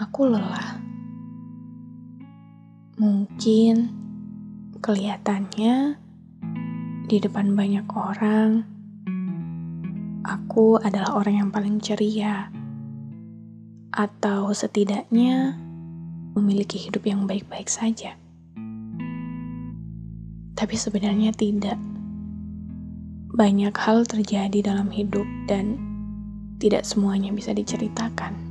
Aku lelah. Mungkin kelihatannya di depan banyak orang, aku adalah orang yang paling ceria, atau setidaknya memiliki hidup yang baik-baik saja. Tapi sebenarnya tidak. Banyak hal terjadi dalam hidup, dan tidak semuanya bisa diceritakan.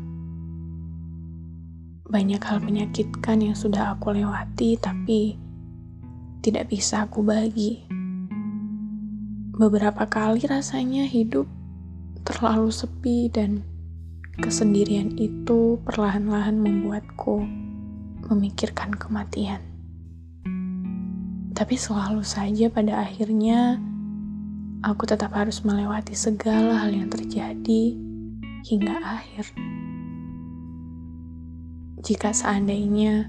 Banyak hal menyakitkan yang sudah aku lewati, tapi tidak bisa aku bagi. Beberapa kali rasanya hidup terlalu sepi, dan kesendirian itu perlahan-lahan membuatku memikirkan kematian. Tapi selalu saja pada akhirnya aku tetap harus melewati segala hal yang terjadi hingga akhir. Jika seandainya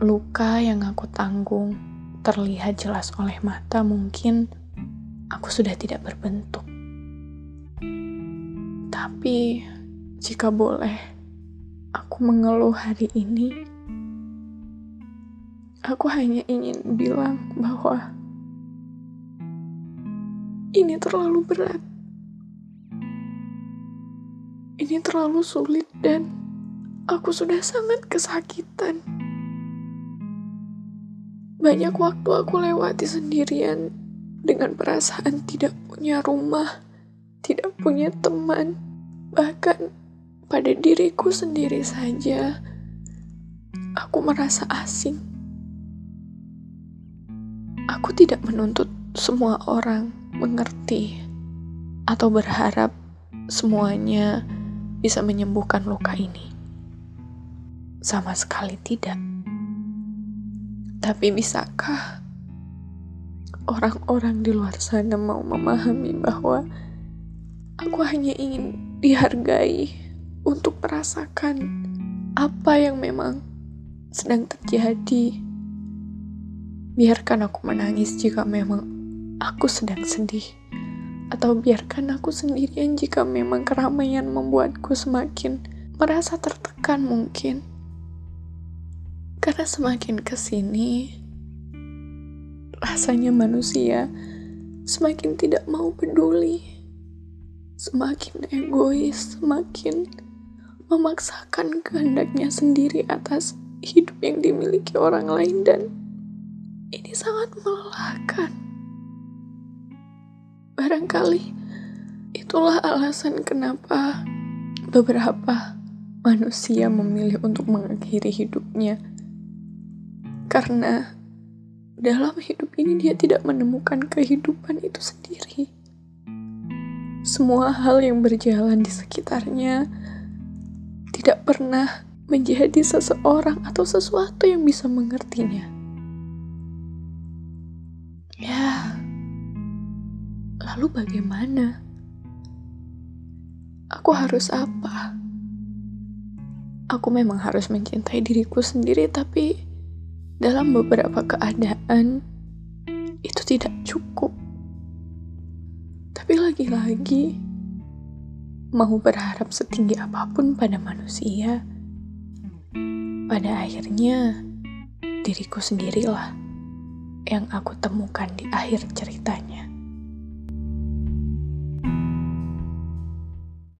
luka yang aku tanggung terlihat jelas oleh mata, mungkin aku sudah tidak berbentuk. Tapi jika boleh, aku mengeluh hari ini. Aku hanya ingin bilang bahwa ini terlalu berat. Ini terlalu sulit dan aku sudah sangat kesakitan. Banyak waktu aku lewati sendirian dengan perasaan tidak punya rumah, tidak punya teman, bahkan pada diriku sendiri saja aku merasa asing. Aku tidak menuntut semua orang mengerti atau berharap semuanya bisa menyembuhkan luka ini. Sama sekali tidak. Tapi bisakah orang-orang di luar sana mau memahami bahwa aku hanya ingin dihargai untuk merasakan apa yang memang sedang terjadi. Biarkan aku menangis jika memang aku sedang sedih, atau biarkan aku sendirian jika memang keramaian membuatku semakin merasa tertekan mungkin. Karena semakin ke sini, rasanya manusia semakin tidak mau peduli, semakin egois, semakin memaksakan kehendaknya sendiri atas hidup yang dimiliki orang lain dan ini sangat melelahkan. Barangkali itulah alasan kenapa beberapa manusia memilih untuk mengakhiri hidupnya. Karena dalam hidup ini dia tidak menemukan kehidupan itu sendiri. Semua hal yang berjalan di sekitarnya tidak pernah menjadi seseorang atau sesuatu yang bisa mengertinya. Lalu bagaimana? Aku harus apa? Aku memang harus mencintai diriku sendiri, tapi dalam beberapa keadaan itu tidak cukup. Tapi lagi-lagi, mau berharap setinggi apa pun pada manusia, pada akhirnya diriku sendirilah yang aku temukan di akhir ceritanya.